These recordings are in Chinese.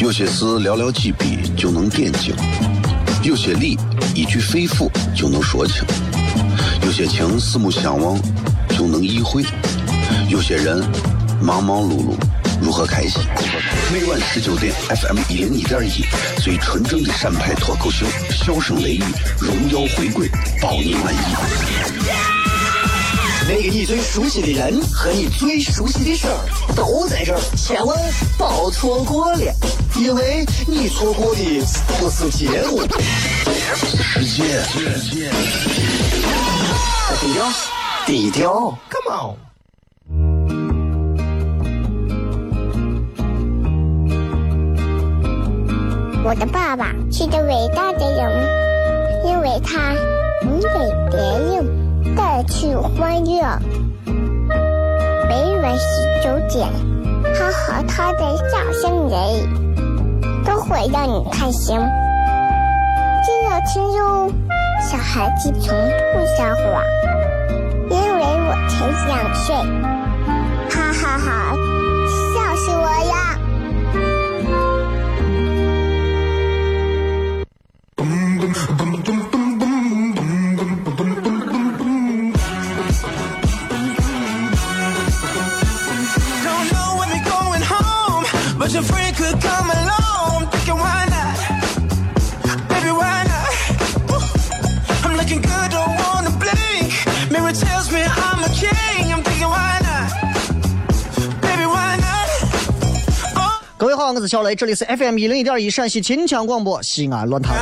有些事寥寥几笔就能点睛，有些理一句肺腑就能说清，有些情四目相望就能意会，有些人忙忙碌碌如何开心？每晚十九点，FM 一零一点一，最纯正的陕派脱口秀，笑声雷雨，荣耀回归，包你满意。那个你最熟悉的人和你最熟悉的事儿都在这儿，千万别错过了，因为你错过的不是节目，世界。低调，低调，Come on。我的爸爸是个伟大的人，因为他能给别人带去欢乐。每晚十九点，他和他的笑声人，都会让你开心。记得听哟，小孩子从不撒谎，因为我才想睡。哈哈哈，笑死我呀！Don't 小雷，这里是 FM 一零一点一陕西秦腔广播西安论坛。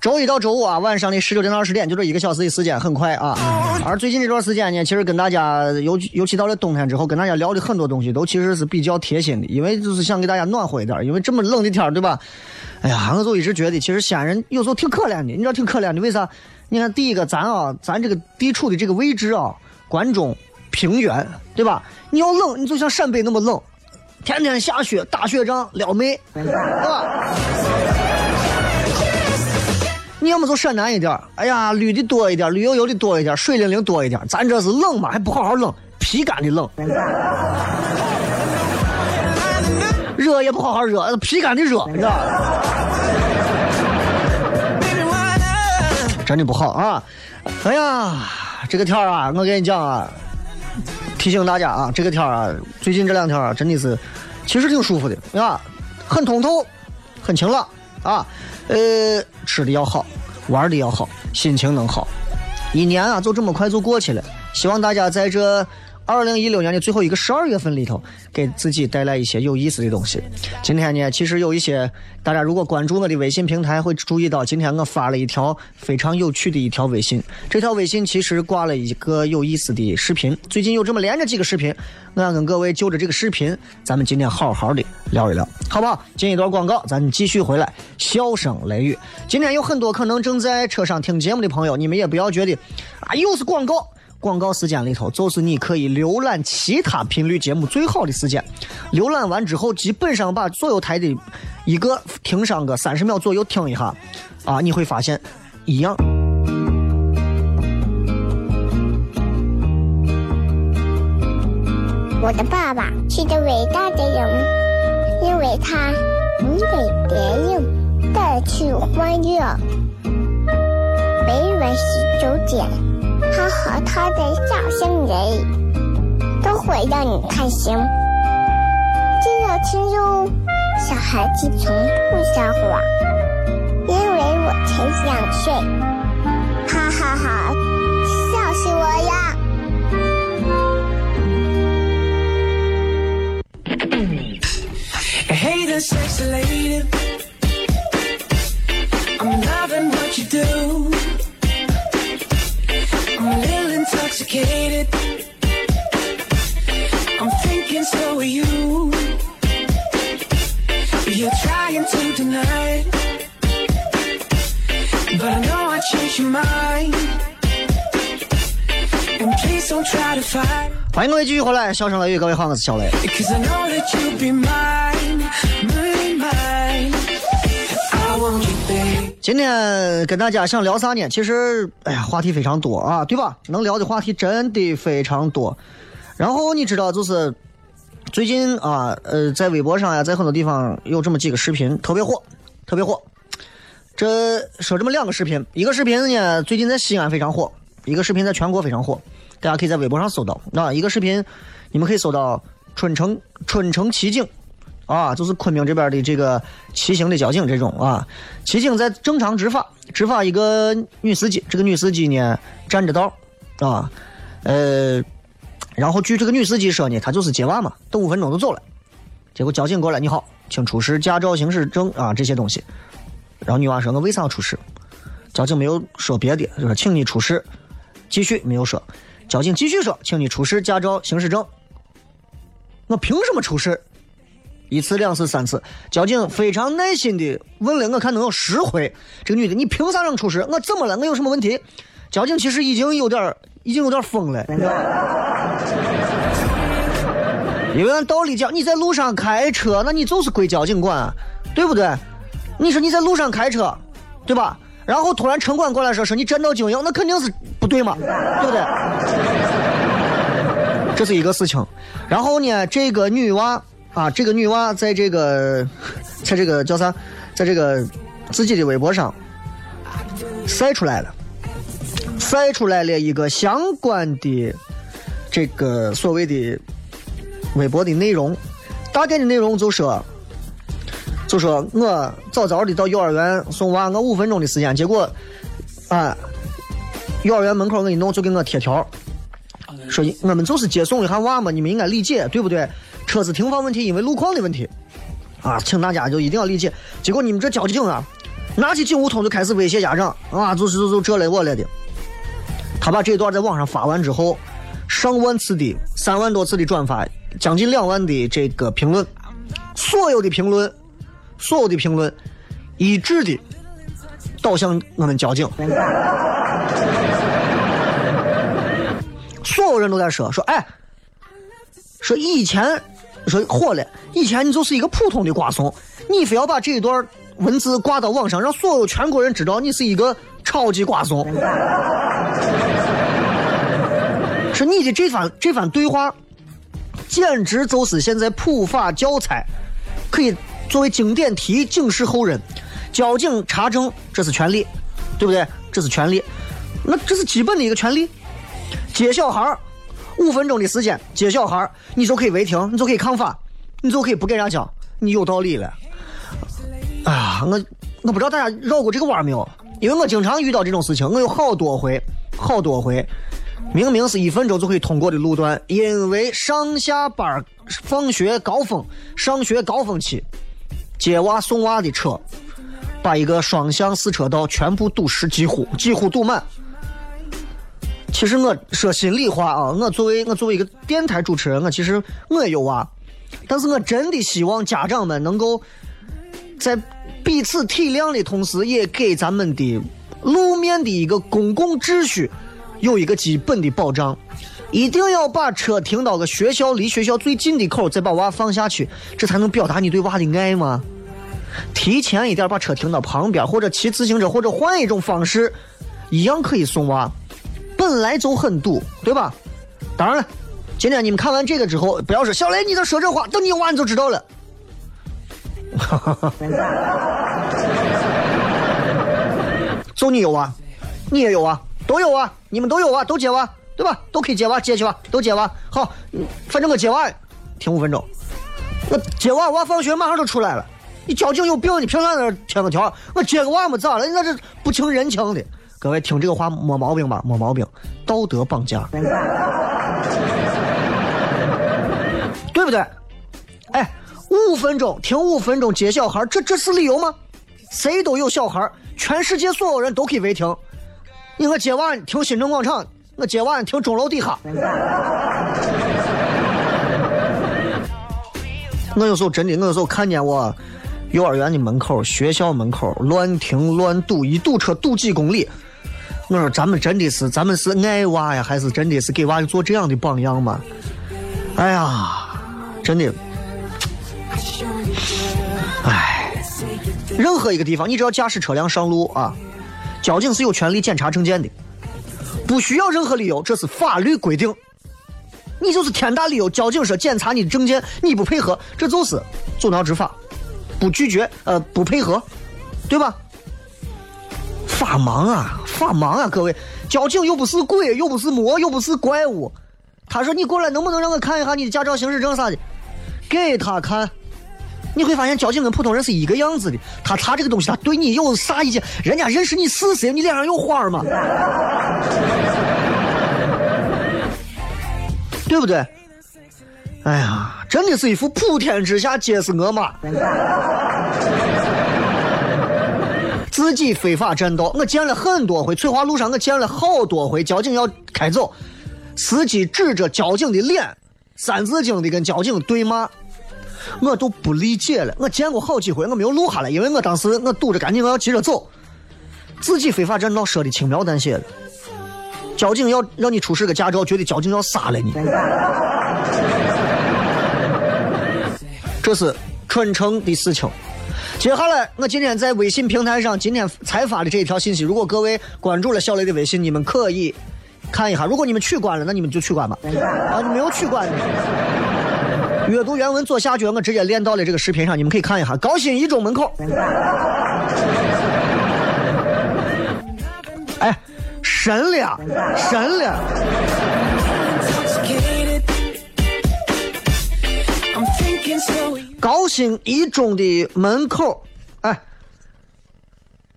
周一到周五啊，晚上的十九点到二十点，就这一个小时的时间，很快啊。而最近这段时间呢，其实跟大家尤尤其到了冬天之后，跟大家聊的很多东西都其实是比较贴心的，因为就是想给大家暖和一点，因为这么冷的天，对吧？哎呀，我就一直觉得，其实西安人有时候挺可怜的，你知道挺可怜的，为啥？你看，第一个，咱啊，咱这个地处的这个位置啊，关中平原，对吧？你要冷，你就像陕北那么冷，天天下雪，打雪仗，撩妹，对吧？你要么就陕南一点哎呀，绿的多一点，绿油油的多一点，水灵灵多一点。咱这是冷嘛，还不好好冷，皮干的冷。热也不好好热，皮干的热，你知道？真的不好啊！哎呀，这个天啊，我跟你讲啊，提醒大家啊，这个天啊，最近这两天啊，真的是，其实挺舒服的啊，很通透，很晴朗啊。呃，吃的要好，玩的要好，心情能好。一年啊，就这么快就过去了。希望大家在这二零一六年的最后一个十二月份里头，给自己带来一些有意思的东西。今天呢，其实有一些大家如果关注我的微信平台，会注意到今天我发了一条非常有趣的一条微信。这条微信其实挂了一个有意思的视频。最近有这么连着几个视频，我想跟各位就着这个视频，咱们今天好好的聊一聊，好不好？进一段广告，咱们继续回来。笑声雷雨，今天有很多可能正在车上听节目的朋友，你们也不要觉得啊，又是广告。广告时间里头，就是你可以浏览其他频率节目最好的时间。浏览完之后，基本上把所有台的一个听上个三十秒左右听一下，啊，你会发现一样。我的爸爸是个伟大的人，因为他能给别人带去欢乐。每晚十九点，他和他的笑声人，都会让你开心。记得听哟，小孩子从不撒谎，因为我才两岁。哈哈哈，笑死我呀！Hey there, sexy lady. I'm loving what you do. intoxicated. I'm thinking so are you. You're trying to deny, but I know I changed your mind. And please don't try to fight. 欢迎各位继续回来，笑声雷雨，各位好，我是小雷。 Cause I know that you'll be mine, mine, 今天跟大家想聊啥呢？其实，哎呀，话题非常多啊，对吧？能聊的话题真的非常多。然后你知道，就是最近啊，呃，在微博上呀，在很多地方有这么几个视频特别火，特别火。这说这么两个视频，一个视频呢最近在西安非常火，一个视频在全国非常火，大家可以在微博上搜到。啊，一个视频你们可以搜到春城春城骑警，啊，就是昆明这边的这个骑行的交警这种啊，骑警在正常执法，执法一个女司机，这个女司机呢占着道，啊，呃。然后据这个女司机说呢，她就是接娃嘛，等五分钟就走了。结果交警过来，你好，请出示驾照、行驶证啊这些东西。然后女娃说：“我为啥要出示？”交警没有说别的，就说：“请你出示。”继续没有说。交警继续说：“请你出示驾照、行驶证。”我凭什么出示？一次、两次、三次，交警非常耐心的问了我，看能有十回。这个女的，你凭啥让出示？我怎么了？我有什么问题？交警其实已经有点儿已经有点疯了。因为按道理讲，你在路上开车，那你就是归交警管，对不对？你说你在路上开车，对吧？然后突然城管过来说说你占道经营，那肯定是不对嘛，对不对？这是一个事情。然后呢，这个女娃啊，这个女娃在这个，在这个叫啥，在这个自己的微博上晒出来了。晒出来了一个相关的这个所谓的微博的内容，大概的内容就说，就说我早早的到幼儿园送娃，我五分钟的时间，结果啊，幼儿园门口给你弄就给我贴条，说我们就是接送一下娃嘛，你们应该理解，对不对？车子停放问题，因为路况的问题，啊，请大家就一定要理解。结果你们这交警啊，拿起警务通就开始威胁家长，啊，就是就就这了我了的。他把这段在网上发完之后，上万次的三万多次的转发，将近两万的这个评论，所有的评论，所有的评论一致的导向我们交警，所有人都在说说，哎，说以前说火了，以前你就是一个普通的瓜怂，你非要把这一段文字挂到网上，让所有全国人知道你是一个。超级瓜怂，说你的这番这番对话，简直就是现在普法教材，可以作为经典题警示后人。交警查证这是权利，对不对？这是权利，那这是基本的一个权利。接小孩五分钟的时间接小孩你就可以违停，你就可以抗法，你就可以不给人家交，你有道理了。啊，我我不知道大家绕过这个弯没有？因为我经常遇到这种事情，我有好多回，好多回，明明是一分钟就可以通过的路段，因为上下班、放学高峰、上学高峰期，接娃送娃的车，把一个双向四车道全部堵实，几乎几乎堵满。其实我说心里话啊，我作为我作为一个电台主持人，我其实我也有娃，但是我真的希望家长们能够在。彼此体谅的同时，也给咱们的路面的一个公共秩序有一个基本的保障。一定要把车停到个学校离学校最近的口，再把娃放下去，这才能表达你对娃的爱吗？提前一点把车停到旁边，或者骑自行车，或者换一种方式，一样可以送娃。本来就很堵，对吧？当然了，今天你们看完这个之后，不要说小雷你在说这话，等你有娃你就知道了。哈哈哈！就你有啊，你也有啊，都有啊，你们都有啊，都接娃，对吧？都可以接娃，接去吧，都接娃。好，反正我接娃停五分钟，我接娃娃放学马上就出来了。你交警有病，你凭啥在这贴个条？我接个娃么咋了？你那是不清人情的。各位听这个话没毛病吧？没毛病，道德绑架，对不对？哎。五分钟停五分钟接小孩，这这是理由吗？谁都有小孩，全世界所有人都可以违停。你我接娃停新城广场，我接娃停钟楼底下。我有时候真的，我有时候看见我幼儿园的门口、学校门口乱停乱堵，一堵车堵几公里。我说咱们真的是，咱们是爱娃呀，还是真的是给娃做这样的榜样吗？哎呀，真的。唉，任何一个地方，你只要驾驶车辆上路啊，交警是有权利检查证件的，不需要任何理由，这是法律规定。你就是天大理由，交警说检查你的证件，你不配合，这就是阻挠执法，不拒绝，呃，不配合，对吧？法盲啊，法盲啊，各位，交警又不是鬼，又不是魔，又不是怪物。他说你过来，能不能让我看一下你的驾照、行驶证啥的？给他看，你会发现交警跟普通人是一个样子的。他查这个东西，他对你有啥意见？人家认识你是谁？你脸上有花吗？对不对？哎呀，真的是一副普天之下皆是恶马。自己非法占道，我见了很多回。翠华路上我见了好多回，交警要开走，司机指着交警的脸，三字经的跟交警对骂，我都不理解了。我见过好几回，我没有录下来，因为我当时我堵着赶紧我要急着走。自己非法占道说的轻描淡写的，交警要让你出示个驾照，觉得交警要杀了你。这是蠢诚的事情。接下来，我今天在微信平台上今天才发的这一条信息，如果各位关注了小雷的微信，你们可以看一下。如果你们取关了，那你们就取关吧。啊，你没有取关的，阅读原文左下角我直接连到了这个视频上，你们可以看一下。高新一中门口，哎，神了，神了。高新一中的门口，哎，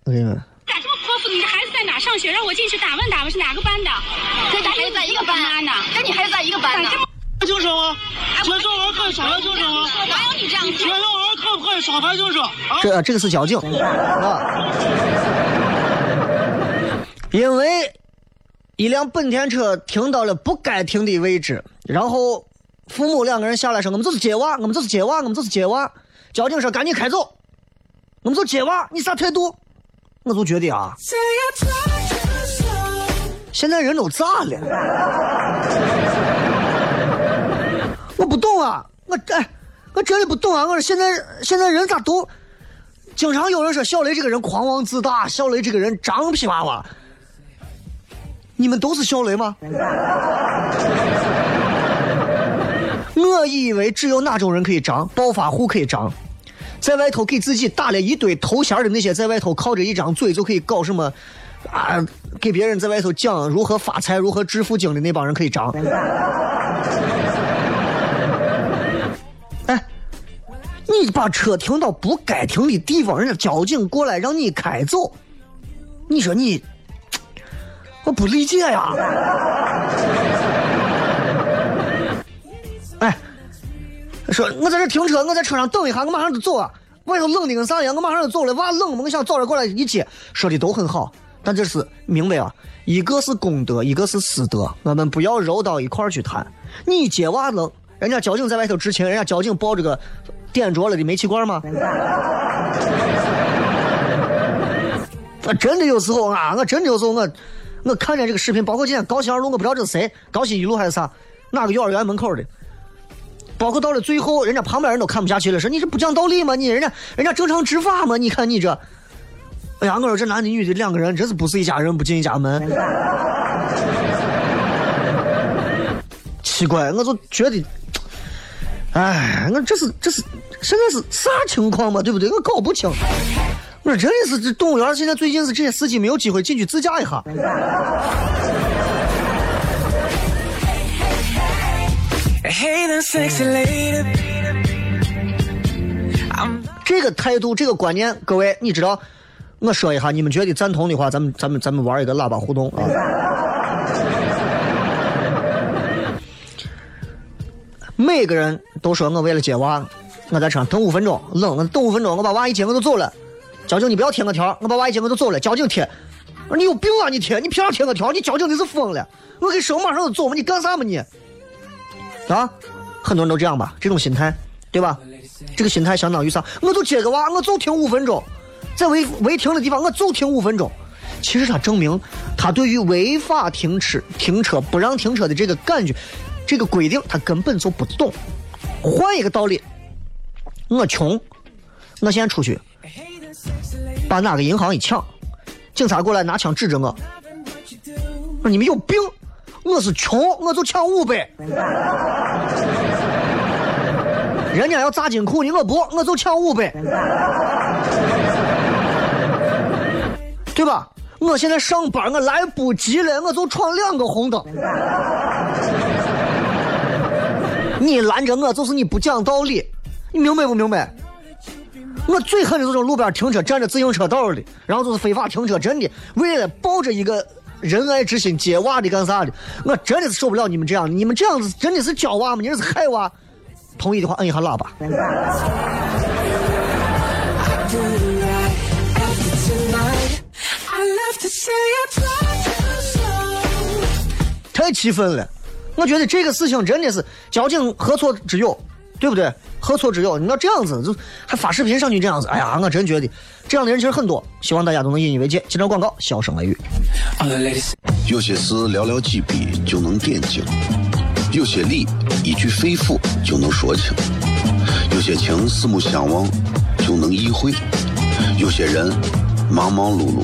我给你们。咋这么泼妇？你的孩子在哪上学？让我进去打问打问，是哪个班的？跟你孩子在一个班呢？跟你孩子在一个班呢。竞争啊！学校儿可以上来竞争啊！哪有你这样学校儿可不可以上台竞争啊？这这个是交警啊，因为一辆本田车停到了不该停的位置，然后父母两个人下来说：“我们就是接娃，我们就是接娃，我们就是接娃。”交警说：“赶紧开走，我们就接娃，你啥态度？”我就觉得啊，现在人都咋了？我不懂啊，我哎，我真的不懂啊！我说现在现在人咋都，经常有人说小雷这个人狂妄自大，小雷这个人张皮娃娃。你们都是小雷吗？我以为只有哪种人可以张，暴发户可以张，在外头给自己打了一堆头衔的那些，在外头靠着一张嘴就可以搞什么啊，给别人在外头讲如何发财、如何致富经的那帮人可以张。哎，你把车停到不该停的地方，人家交警过来让你开走，你说你，我不理解呀。说我在这停车，我在车上等一下，我马上就走啊。外头冷的跟啥一样，我马上就走了。娃冷？我想早点过来一接，说的都很好，但这是明白啊，一个是公德，一个是私德，我们不要揉到一块儿去谈。你接娃冷，人家交警在外头执勤，人家交警抱着个点着了的煤气罐吗？啊，真的有时候啊，我真的有时候我我看见这个视频，包括今天高新二路，我不知道这是谁，高新一路还是啥，哪个幼儿园门口的。包括到了最后，人家旁边人都看不下去了，说你这不讲道理吗？你人家人家正常执法吗？你看你这，哎呀，我说这男的女的两个人，真是不是一家人不进一家门。奇怪，我就觉得，哎，我这是这是现在是啥情况嘛？对不对？我搞不清。我说真的是这动物园现在最近是这些司机没有机会进去自驾一下。这个态度，这个观念，各位，你知道？我说一下，你们觉得赞同的话，咱们咱们咱们玩一个喇叭互动啊。每个人都说我为了接娃，我在车上等五分钟，冷，我等五分钟，我把娃一接我就走了。交警，你不要贴我条，我把娃一接我就走了。交警贴，你有病啊！你贴，你凭啥贴我条？你交警你是疯了！我给收马上就走嘛，你干啥嘛你？啊，很多人都这样吧，这种心态，对吧？这个心态相当于啥？我就接个娃，我就停五分钟，在违违停的地方我就停五分钟。其实他证明他对于违法停车、停车不让停车的这个感觉、这个规定，他根本就不懂。换一个道理，我穷，我现在出去把哪个银行一抢，警察过来拿枪指着我，我说你们有病！我是穷，我就抢五百。人家要砸金库呢，我不，我就抢五百，对吧？我现在上班，我来不及了，我就闯两个红灯。你拦着我，就是你不讲道理，你明白不明白？我最恨的就是路边停车占着自行车道的，然后就是非法停车，真的为了抱着一个仁爱之心接娃的干啥的，我真的是受不了你们这样，你们这样子真的是教娃吗？你这是害娃。同意的话摁一下喇叭。太气愤了！我觉得这个事情真的是交警何错之有，对不对？何错之有？你要这样子就还发视频上去这样子，哎呀，我真觉得这样的人其实很多。希望大家都能引以为戒。接着广告，笑声来语。有些事寥寥几笔就能点睛，有些理一句肺腑就能说清，有些情四目相望就能意会，有些人忙忙碌碌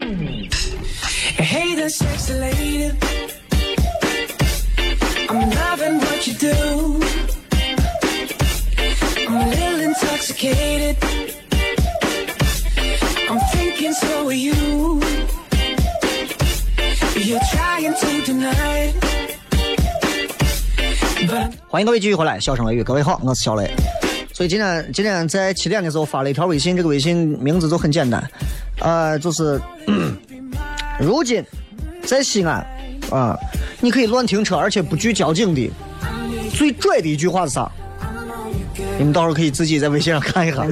Hey, the sexy lady. I'm loving what you do. I'm a little intoxicated. I'm thinking so are you. You're trying to deny it. 欢迎各位继续回来，笑声雷雨，各位好，我是小雷。所以今天今天在七点的时候发了一条微信，这个微信名字就很简单，呃，就是。如今，在西安，啊，你可以乱停车，而且不惧交警的。最拽的一句话是啥？你们到时候可以自己在微信上看一下。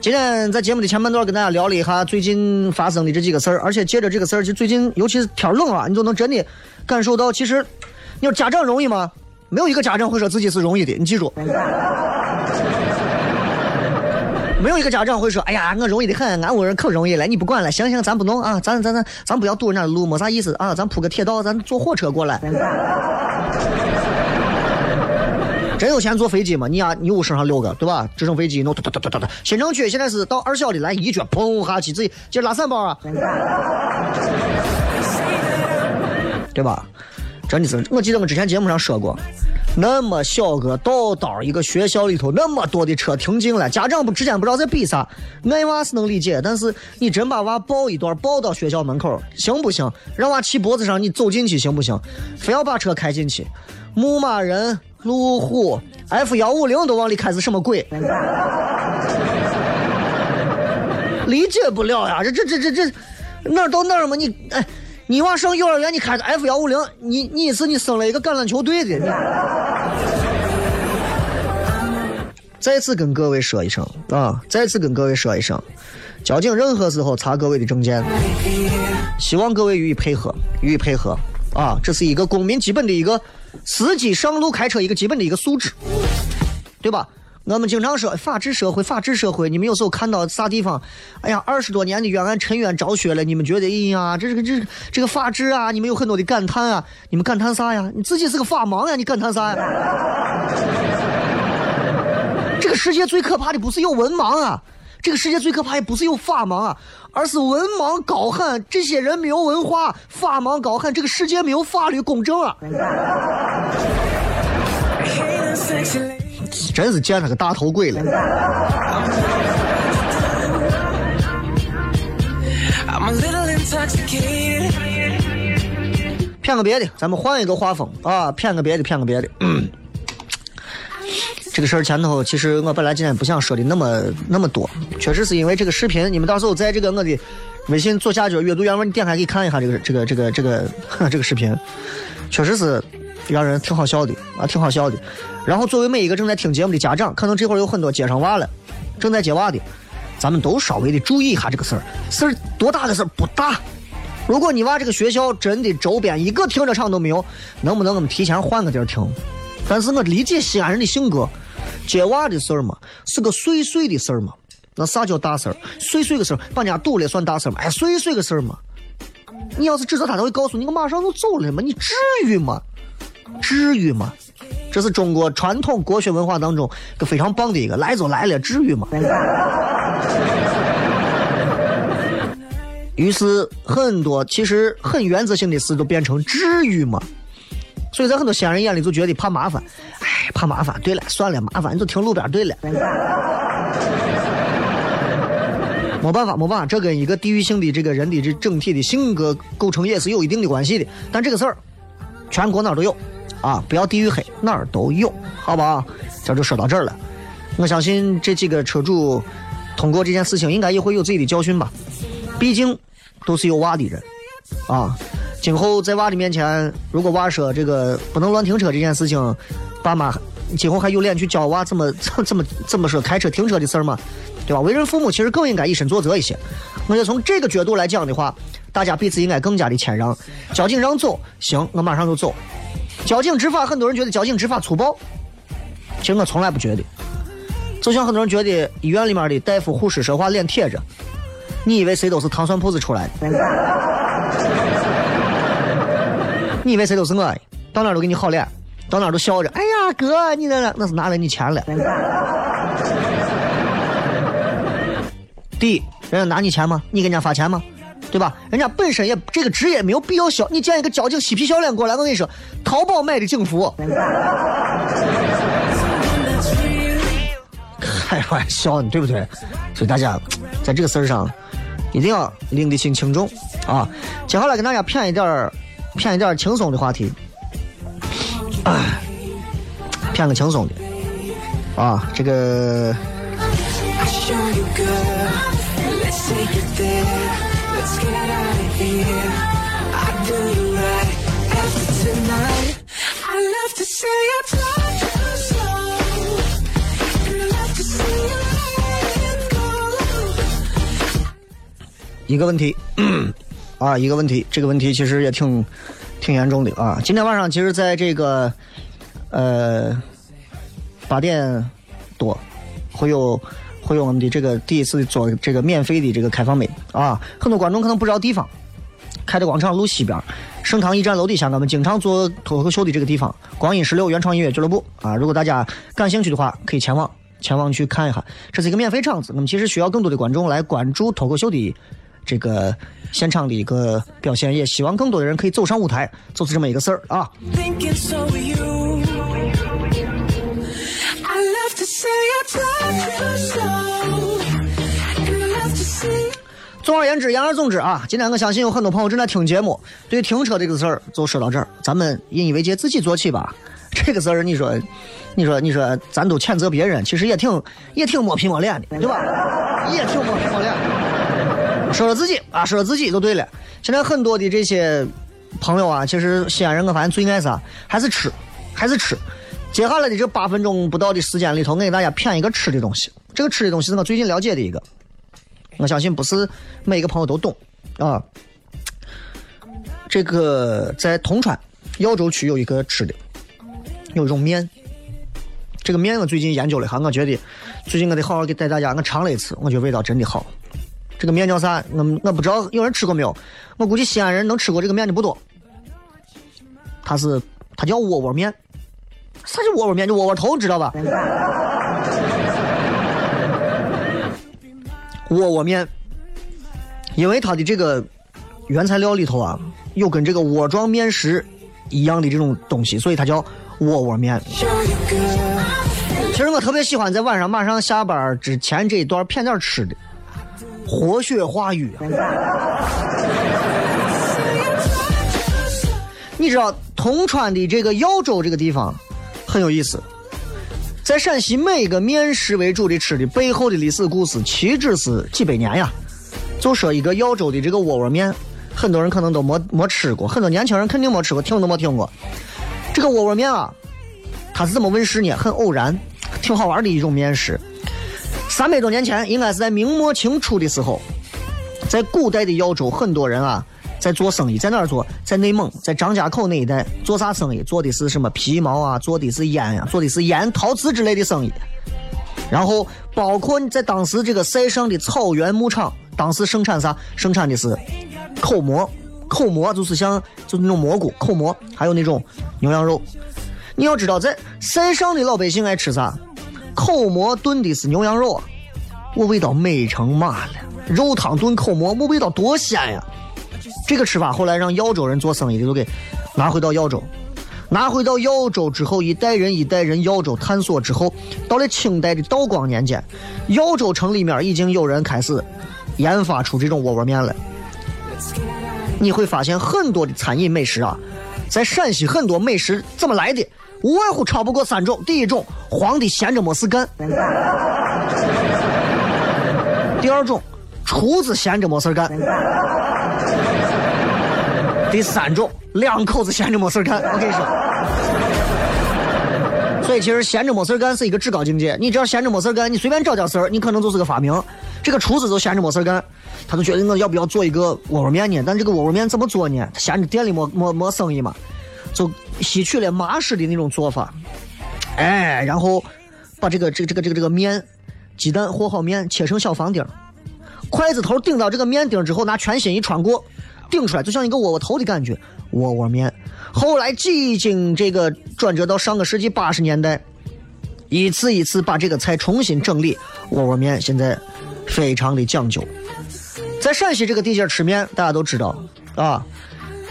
今天在节目的前半段跟大家聊了一下最近发生的这几个事儿，而且借着这个事儿，就最近尤其是天冷啊，你就能真的感受到，其实你说家长容易吗？没有一个家长会说自己是容易的，你记住。没有一个家长会说：“哎呀，我容易的很，俺屋人可容易了，你不管了，行行，咱不弄啊，咱咱咱咱不要堵人家的路，没啥意思啊，咱铺个铁道，咱坐火车过来。真有钱坐飞机吗？你呀，你屋身上六个，对吧？直升飞机弄哒哒哒哒哒。新城区现在是到二小的来一脚砰下去，自己接拉三包啊，对吧？真的是，我记得我之前节目上说过。”那么小个道道一个学校里头，那么多的车停进来，家长不之间不知道在比啥，爱娃是能理解，但是你真把娃抱一段抱到学校门口，行不行？让娃骑脖子上，你走进去行不行？非要把车开进去，牧马人、路虎、F 幺五零都往里开是什么鬼？理解不了呀，这这这这这哪到哪儿嘛？你哎。你娃上幼儿园，你开着 F 幺五零，你你是你生了一个橄榄球队的。再次跟各位说一声啊！再次跟各位说一声，交警任何时候查各位的证件，希望各位予以配合，予以配合啊！这是一个公民基本的一个司机上路开车一个基本的一个素质，对吧？我们经常说法治社会，法治社会。你们有时候看到啥地方？哎呀，二十多年的冤案沉冤昭雪了，你们觉得，哎呀，这个这这个法治啊，你们有很多的感叹啊。你们感叹啥呀？你自己是个法盲呀，你感叹啥呀？这个世界最可怕的不是有文盲啊，这个世界最可怕的不是有法盲啊，而是文盲高喊这些人没有文化，法盲高喊这个世界没有法律公正啊。真是见了个大头鬼了！骗个别的，咱们换一个画风啊！骗个别的，骗个别的。这个事儿前头，其实我本来今天不想说的那么那么多，确实是因为这个视频，你们到时候在这个我的微信左下角阅读原文，你点开可以看一下这个这个这个这个这个视频，确实是。让人挺好笑的啊，挺好笑的。然后作为每一个正在听节目的家长，可能这会儿有很多接上娃了，正在接娃的，咱们都稍微的注意一下这个事儿。事儿多大的事儿不大，如果你娃这个学校真的周边一个停车场都没有，能不能我们提前换个地儿停？但是我理解西安人的性格，接娃的事儿嘛，是个碎碎的事儿嘛。那啥叫大事儿？碎碎个事儿，把人家堵了算大事儿吗？哎，碎碎个事儿嘛。你要是指责他，他会告诉你，我马上就走了嘛，你至于吗？至于吗？这是中国传统国学文化当中个非常棒的一个，来就来了，至于吗？于是很多其实很原则性的事都变成至于吗？所以在很多西安人眼里就觉得怕麻烦，哎，怕麻烦。对了，算了，麻烦你就停路边对了。没办法，没办法，这跟一个地域性的这个人的这整体的性格构成也是有一定的关系的。但这个事儿，全国哪都有，啊，不要地域黑，哪儿都有，好吧？这就说到这儿了。我相信这几个车主通过这件事情，应该也会有自己的教训吧。毕竟都是有娃的人，啊，今后在娃的面前，如果娃说这个不能乱停车这件事情，爸妈今后还有脸去教娃怎么 怎么怎么说开车停车的事儿吗？对吧？为人父母其实更应该以身作则一些。我就从这个角度来讲的话，大家彼此应该更加的谦让。交警让走，行，我马上就走。交警执法，很多人觉得交警执法粗暴，其实我从来不觉得。就像很多人觉得医院里面的大夫、护士说话脸贴着，你以为谁都是糖蒜铺子出来的？你以为谁都是我？到哪都给你好脸，到哪都笑着。哎呀，哥，你那那是拿了你钱了。第一，人家拿你钱吗？你给人家发钱吗？对吧？人家本身也这个职业没有必要笑。你见一个交警嬉皮笑脸过来，我跟你说，淘宝买的警服。开玩笑呢，对不对？所以大家在这个事儿上一定要拎得清轻重啊！接下来跟大家谝一点儿，谝一点儿轻松的话题，啊，谝个轻松的啊，这个。一个问题，啊，一个问题，这个问题其实也挺挺严重的啊。今天晚上其实在这个呃八点多会有会有我们的这个第一次做这个免费的这个开放麦啊。很多观众可能不知道地方，开的广场路西边，盛唐驿站楼底下，我们经常做脱口秀的这个地方，光阴十六原创音乐俱乐部啊。如果大家感兴趣的话，可以前往前往去看一下，这是一个免费场子。那么其实需要更多的观众来关注脱口秀的。这个现场的一个表现，也希望更多的人可以走上舞台，就是这么一个事儿啊。总而言之，言而总之啊，今天我相信有很多朋友正在听节目，对停车这个事儿就说到这儿，咱们引以为戒，自己做起吧。这个事儿，你说，你说，你说，咱都谴责别人，其实也挺也挺摸皮摸脸的，对吧？也挺摸皮摸脸。说说自己啊，说说自己就对了。现在很多的这些朋友啊，其实西安人我发现最爱啥，还是吃，还是吃。接下来的这八分钟不到的时间里头，我给大家谝一个吃的东西。这个吃的东西是我最近了解的一个，我相信不是每一个朋友都懂啊。这个在铜川耀州区有一个吃的，有一种面。这个面我最近研究了哈，我觉得最近我得好好给带大家，我尝了一次，我觉得味道真的好。这个面叫啥？我我不知道，有人吃过没有？我估计西安人能吃过这个面的不多。它是它叫窝窝面，啥叫窝窝面？就窝窝头，知道吧？窝窝面，因为它的这个原材料里头啊，有跟这个窝状面食一样的这种东西，所以它叫窝窝面。其实我特别喜欢在晚上马上下班之前这一段片点吃的。活血化瘀。你知道铜川的这个耀州这个地方很有意思，在陕西每一个面食为主的吃的背后的历史故事，岂止是几百年呀？就说一个耀州的这个窝窝面，很多人可能都没没吃过，很多年轻人肯定没吃过，听都没听过。这个窝窝面啊，它是怎么问世呢？很偶然，挺好玩的一种面食。三百多年前，应该是在明末清初的时候，在古代的耀州，很多人啊在做生意，在哪儿做？在内蒙，在张家口那一带做啥生意？做的是什么皮毛啊？做的是烟啊、做的是烟陶瓷之类的生意。然后包括你在当时这个塞上的草原牧场，当时生产啥？生产的是口蘑，口蘑就是像就是那种蘑菇口蘑，还有那种牛羊肉。你要知道，在塞上的老百姓爱吃啥？口蘑炖的是牛羊肉啊，我味道美成嘛了。肉汤炖口蘑，我味道多鲜呀！这个吃法后来让耀州人做生意的都给拿回到耀州，拿回到耀州之后，一代人一代人耀州探索之后，到了清代的道光年间，耀州城里面已经有人开始研发出这种窝窝面了。你会发现很多的餐饮美食啊，在陕西很多美食怎么来的？无外乎超不过三种：第一种，皇帝闲着没事干；第二种，厨子闲着没事干；第三种，两口子闲着没事干。我跟你说，所以其实闲着没事干是一个至高境界。你只要闲着没事干，你随便找点事儿，你可能就是个发明。这个厨子就闲着没事干，他就觉得我要不要做一个窝窝面呢？但这个窝窝面怎么做呢？他闲着店里没没没生意嘛，就吸取了麻食的那种做法，哎，然后把这个这个这个这个这个面，鸡蛋和好面切成小方丁，筷子头顶到这个面丁之后，拿全心一穿过，顶出来就像一个窝窝头的感觉，窝窝面。后来几经这个转折到上个世纪八十年代，一次一次把这个菜重新整理，窝窝面现在非常的讲究。在陕西这个地界吃面，大家都知道啊，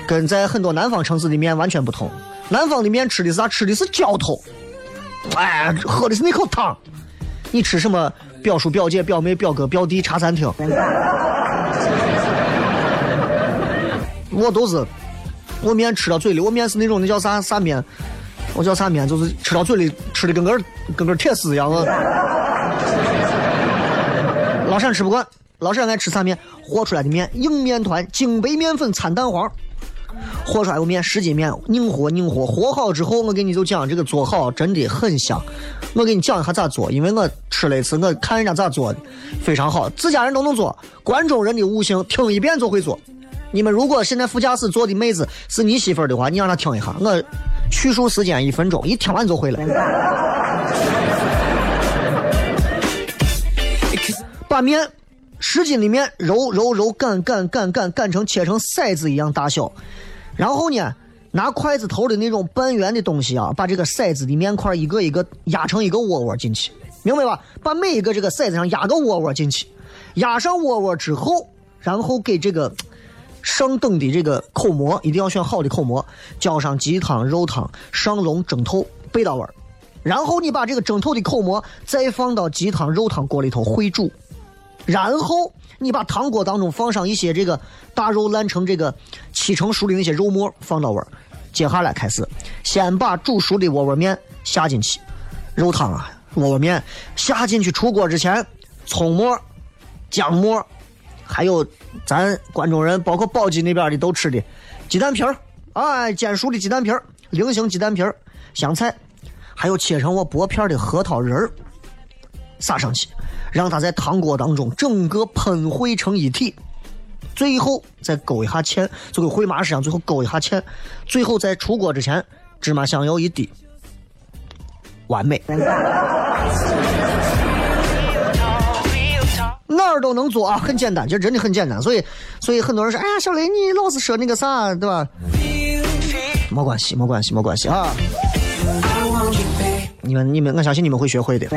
跟在很多南方城市的面完全不同。南方的面吃的是啥？吃的是浇头，哎，喝的是那口汤。你吃什么？表叔、表姐、表妹、表哥、表弟茶餐厅，我都是我面吃到嘴里，我面是那种那叫啥啥面？我叫啥面？就是吃到嘴里吃的跟个跟个铁丝一样。我 老陕吃不惯，老陕爱吃啥面？和出来的面，硬面团，精白面粉掺蛋黄。和出来个面，十斤面，拧和拧和，和好之后，我给你就讲这个做好真的很香。我给你讲一下咋做，因为我吃了一次，我看人家咋做的，非常好，自家人都能做。关中人的悟性，听一遍就会做。你们如果现在副驾驶坐的妹子是你媳妇儿的话，你让她听一下，我叙述时间一分钟，一听完就会了。把面十斤的面揉揉揉擀擀擀擀擀成切成筛子一样大小，然后呢，拿筷子头的那种半圆的东西啊，把这个筛子的面块一个一个压成一个窝窝进去，明白吧？把每一个这个筛子上压个窝窝进去，压上窝窝之后，然后给这个上等的这个口蘑，一定要选好的口蘑，浇上鸡汤、肉汤，上笼蒸透，背到味儿。然后你把这个蒸透的口蘑再放到鸡汤、肉汤锅里头烩煮。然后你把汤锅当中放上一些这个大肉烂成这个七成熟的那些肉末，放到味儿。接下来开始，先把煮熟的窝窝面下进去，肉汤啊，窝窝面下进去出锅之前，葱末、姜末，还有咱关中人包括宝鸡那边的都吃的鸡蛋皮儿，哎，煎熟的鸡蛋皮儿，菱形鸡蛋皮儿，香菜，还有切成我薄片的核桃仁儿，撒上去。让它在汤锅当中整个喷汇成一体，最后再勾一下芡，就跟烩麻食一样，最后勾一下芡，最后在出锅之前芝麻香油一滴，完美。哪儿都能做啊，很简单，就真的很简单。所以，所以很多人说，哎呀，小雷你老是说那个啥，对吧？没关系，没关系，没关系啊。你们，你们，我相信你们会学会的。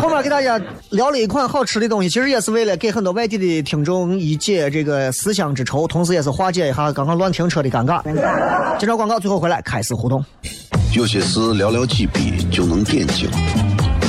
后面给大家聊了一款好吃的东西，其实也是为了给很多外地的听众一解这个思乡之愁，同时也是化解一下刚刚乱停车的尴尬。接着广告，最后回来开始互动。有些事寥寥几笔就能点睛，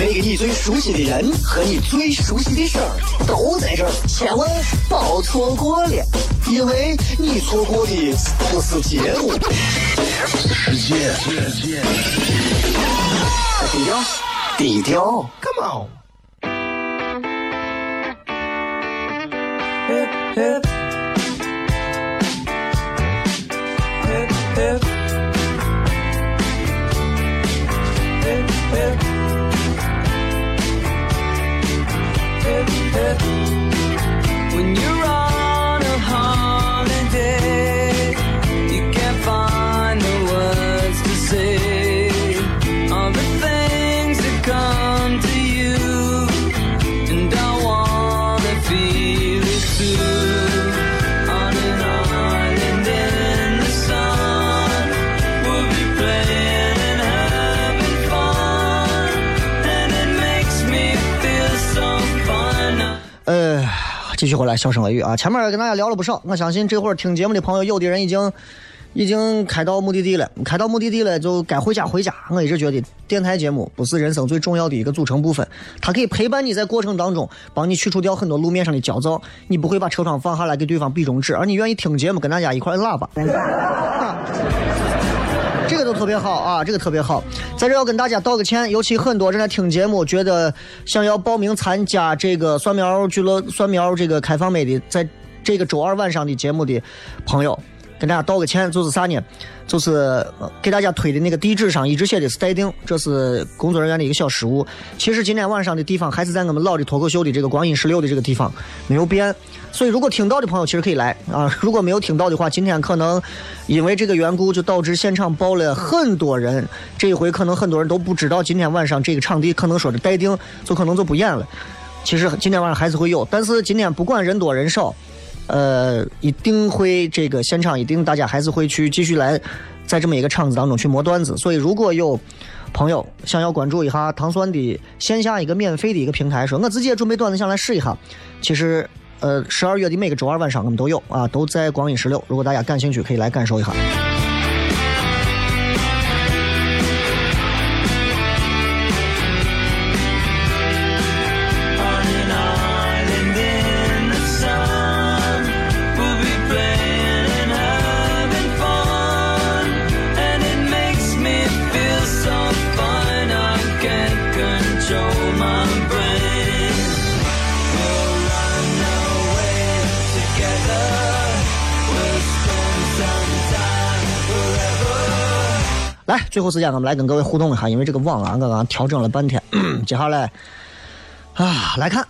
那个你最熟悉的人和你最熟悉的事儿都在这儿，千万别错过了，因为你错过的不是节目，低调，低调。Come on. 续回来，笑声雷雨啊！前面跟大家聊了不少，我相信这会儿听节目的朋友，有的人已经已经开到目的地了，开到目的地了就该回家回家。我一直觉得电台节目不是人生最重要的一个组成部分，它可以陪伴你在过程当中，帮你去除掉很多路面上的焦躁。你不会把车窗放下来给对方比中指，而你愿意听节目，跟大家一块儿摁喇叭。这个都特别好啊，这个特别好。在这要跟大家道个歉，尤其很多正在听节目，觉得想要报名参加这个蒜苗俱乐蒜苗这个开放麦的，在这个周二晚上的节目的朋友，跟大家道个歉，就是啥呢？就是给大家推的那个地址上一直写的是待定，这是工作人员的一个小失误。其实今天晚上的地方还是在我们老的脱口秀的这个光阴十六的这个地方，没有变。所以如果听到的朋友其实可以来啊，如果没有听到的话，今天可能因为这个缘故就导致现场爆了很多人。这一回可能很多人都不知道今天晚上这个场地可能说是待定，就可能就不演了。其实今天晚上还是会有，但是今天不管人多人少，呃，一定会这个现场一定大家还是会去继续来，在这么一个场子当中去磨段子。所以如果有朋友想要关注一下糖蒜的线下一个免费的一个平台，说我自己也准备段子想来试一下，其实呃十二月的每个周二晚上我们都有啊，都在光影十六。如果大家感兴趣，可以来感受一下。最后时间我们来跟各位互动一下，因为这个网啊，我刚刚调整了半天，接下来啊来看。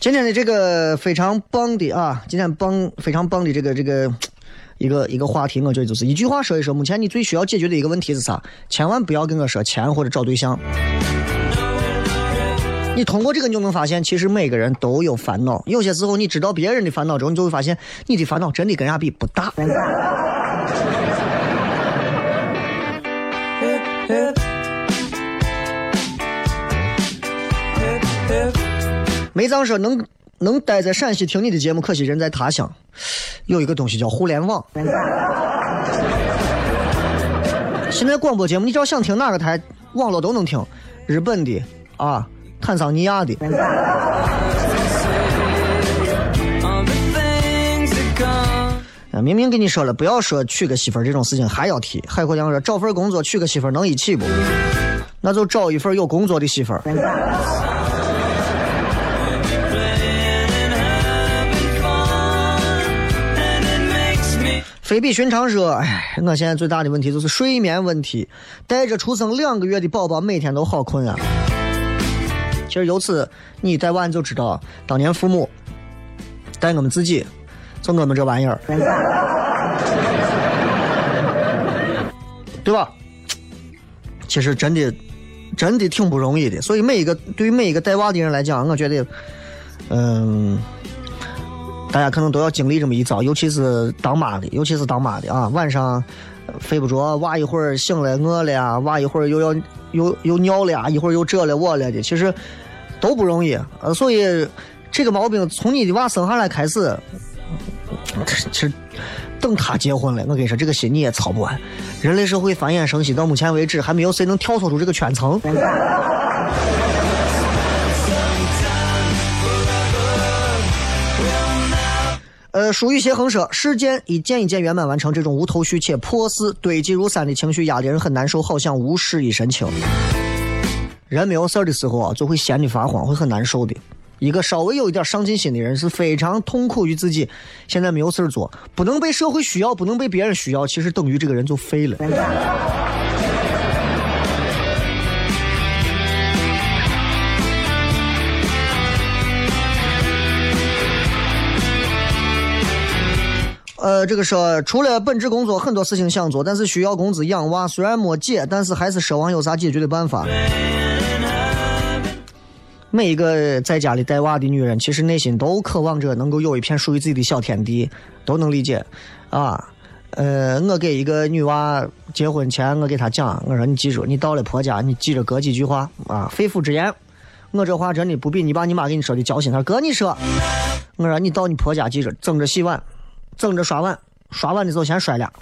今天的这个非常棒的啊，今天棒非常棒的这个这个一个一个话题，我觉得就是一句话说一说，目前你最需要解决的一个问题是啥？千万不要跟我说钱或者找对象。你通过这个，你就能发现，其实每个人都有烦恼。有些时候，你知道别人的烦恼之后，你就会发现，你的烦恼真的跟人家比不大。梅藏说能能待在陕西听你的节目，可惜人在他乡。有一个东西叫互联网。现在广播节目，你只要想听哪个台，网络都能听，日本的啊，坦桑尼亚的。明明跟你说了，不要说娶个媳妇这种事情，还要提。海阔阳说，找份工作娶个媳妇能一起不？那就找一份有工作的媳妇。非比寻常说，哎，我现在最大的问题就是睡眠问题，带着出生两个月的宝宝，每天都好困啊。其实由此你带娃你就知道，当年父母带我们自己，就我们这玩意儿，对吧？其实真的真的挺不容易的，所以每一个对于每一个带娃的人来讲，我觉得，嗯。大家可能都要经历这么一遭，尤其是当妈的，尤其是当妈的啊，晚上睡不着，娃一会儿醒了饿了呀，娃一会儿又要又又尿了呀，一会儿又这了我了的，其实都不容易。呃，所以这个毛病从你的娃生下来开始，其实等他结婚了，我跟你说，这个心你也操不完。人类社会繁衍生息到目前为止，还没有谁能跳脱出这个圈层。呃，舒雨邪横说，事件一件一件圆满完成，这种无头绪且破事堆积如山的情绪压得人很难受，好像无事一身轻。人没有事儿的时候啊，就会闲得发慌，会很难受的。一个稍微有一点上进心的人是非常痛苦于自己现在没有事儿做，不能被社会需要，不能被别人需要，其实等于这个人就废了。呃，这个说除了本职工作，很多事情想做，但是需要工资养娃，虽然没解，但是还是奢望有啥解决的办法。每一个在家里带娃的女人，其实内心都渴望着能够有一片属于自己的小天地，都能理解。啊，呃，我给一个女娃结婚前，我给她讲，我说你记住，你到了婆家，你记着哥几句话啊，肺腑之言。我这话真的不比你爸你妈给你说的交心。他说哥你说，我说你到你婆家记着，争着洗碗，争着刷碗，刷碗的时候先摔俩，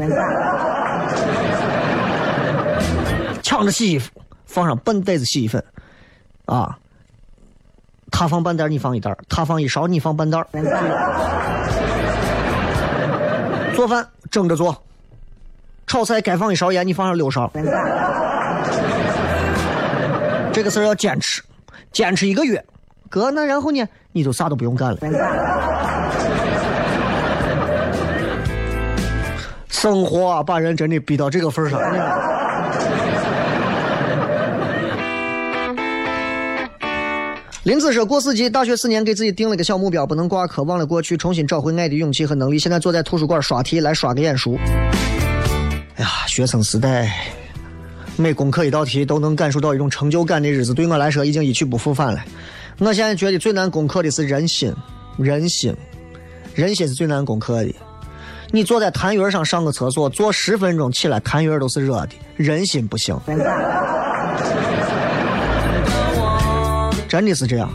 抢着洗衣服，放上半袋子洗衣粉，啊。他放半袋你放一袋他放一勺，你放半袋做饭争着做，炒菜该放一勺盐，你放上六勺。这个事儿要坚持，坚持一个月，哥，那然后呢，你就啥都不用干了。生活啊，把人真的逼到这个份上。林子说：“过四级，大学四年给自己定了个小目标，不能挂科，忘了过去，重新找回爱的勇气和能力。现在坐在图书馆刷题，来刷个眼熟。哎呀，学生时代，每攻克一道题都能感受到一种成就感的日子，对我来说已经一去不复返了。我现在觉得最难攻克的是人心，人心，人心是最难攻克的。你坐在痰盂上上个厕所，坐十分钟起来，痰盂都是热的，人心不行。”真的是这样，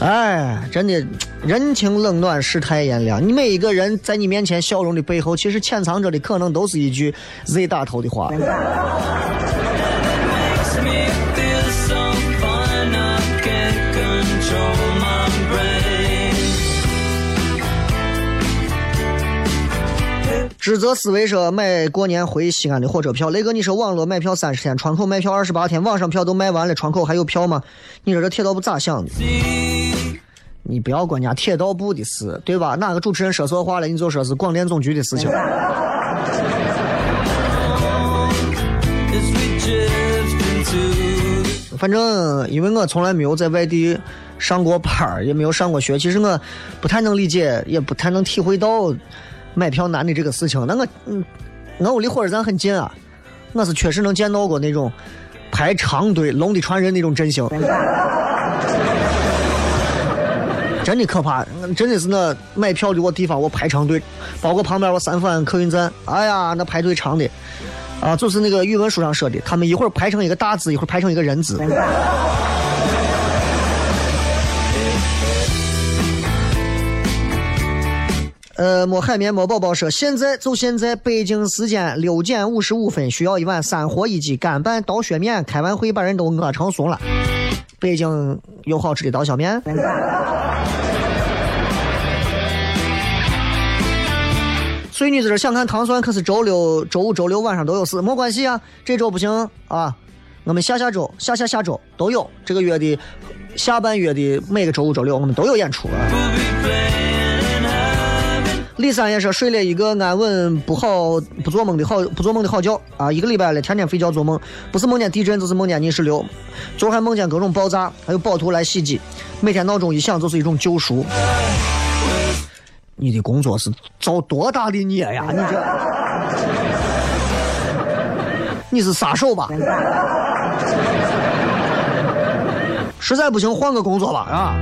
哎，真的，人情冷暖，世态炎凉。你每一个人在你面前笑容的背后，其实潜藏着的可能都是一句 Z 打头的话。指责思维说买过年回西安的火车票，雷哥，你说网络买票三十天，窗口卖票二十八天，网上票都卖完了，窗口还有票吗？你说这铁道部咋想的？你不要管人家铁道部的事，对吧？哪个主持人说错话了，你就说是广电总局的事情。反正因为我从来没有在外地上过班也没有上过学，其实我不太能理解，也不太能体会到。买票难的这个事情，那我，嗯，我屋离火车站很近啊，我是确实能见到过那种排长队、龙的传人那种阵型，真的可怕，真的是那买票的我地方，我排长队，包括旁边我三环客运站，哎呀，那排队长的，啊，就是那个语文书上说的，他们一会儿排成一个大字，一会儿排成一个人字。呃，摸海绵摸宝宝说，现在就现在，北京时间六点五十五分，需要一碗三合一鸡干拌刀削面。开完会把人都饿成怂了。北京有好吃的刀削面？所以你在这想看糖蒜，可是周六、周五、周六晚上都有事，没关系啊。这周不行啊，我们下下周、下下下周都有。这个月的下半月的每个周五、周六，我们都有演出啊。李三也说睡了一个安稳不好不做梦的好不做梦的好觉啊！一个礼拜了，天天睡觉做梦，不是梦见地震就是梦见泥石流，昨还梦见各种爆炸，还有暴徒来袭击，每天闹钟一响就是一种救赎。你的工作是造多大的孽呀？你这，你是杀手吧？实在不行换个工作吧，啊！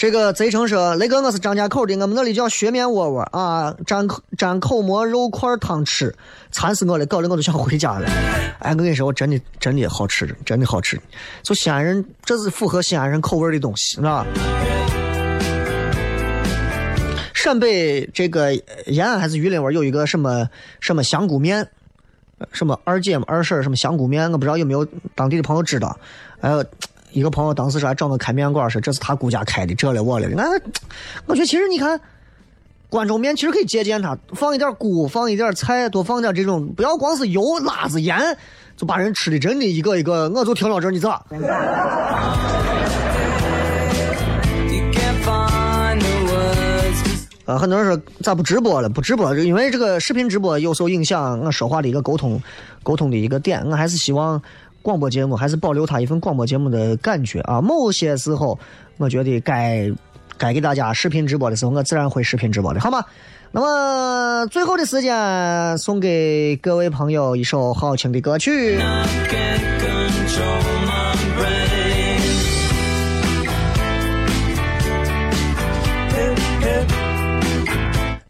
这个贼成说：“雷哥，我是张家口的，我们那里叫雪面窝窝啊，蘸口蘸口馍肉块汤吃，馋死我了，搞得我都想回家了。哎，我跟你说，我真的真的好吃，真的好吃。就西安人，这是符合西安人口味的东西，是吧？陕北这个延安还是榆林味有一个什么什么香菇面什么二姐嘛、二婶儿什么香菇面，我不知道有没有当地的朋友知道。还有一个朋友当时说还找我开面馆，说这是他姑家开的，这了我了。那我觉得其实你看。关中面其实可以借鉴它，放一点菇，放一点菜，多放点这种，不要光是油、辣子、盐，就把人吃的真的一个一个。我就听到这儿，你咋呃，很多人说咋不直播了？不直播，因为这个视频直播有时候影响，我说话的一个沟通沟通的一个点，我还是希望广播节目还是保留它一份广播节目的感觉啊。某些时候，我觉得该该给大家视频直播的时候，我自然会视频直播的，好吗？那么最后的时间，送给各位朋友一首好听的歌曲。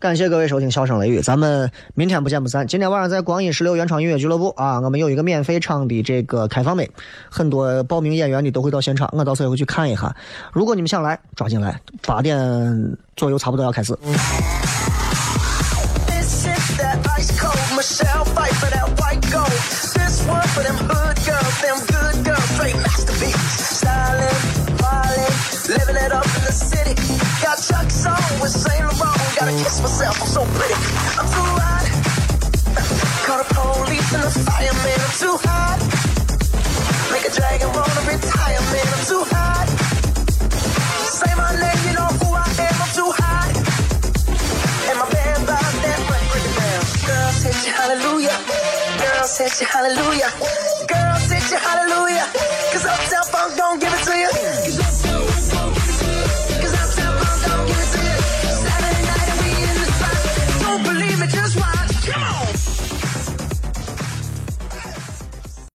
感谢各位收听《笑声雷雨》，咱们明天不见不散。今天晚上在光阴十六原创音乐俱乐部啊，我们有一个免费场的这个开放麦，很多报名演员的都会到现场，我到时候也会去看一下。如果你们想来，抓紧来，八点左右差不多要开始。Living it up in the city. Got Chuck's on with Saint Laurent. Gotta kiss myself, I'm so pretty. I'm too hot. Call the police and the fireman. I'm too hot. Make a dragon wanna retire, man. I'm too hot. Say my name, you know who I am. I'm too hot. And my band bought that break, down. Girls hit you hallelujah. Girls hit you hallelujah. Girls hit you hallelujah. Cause Uptown Funk don't give it to you.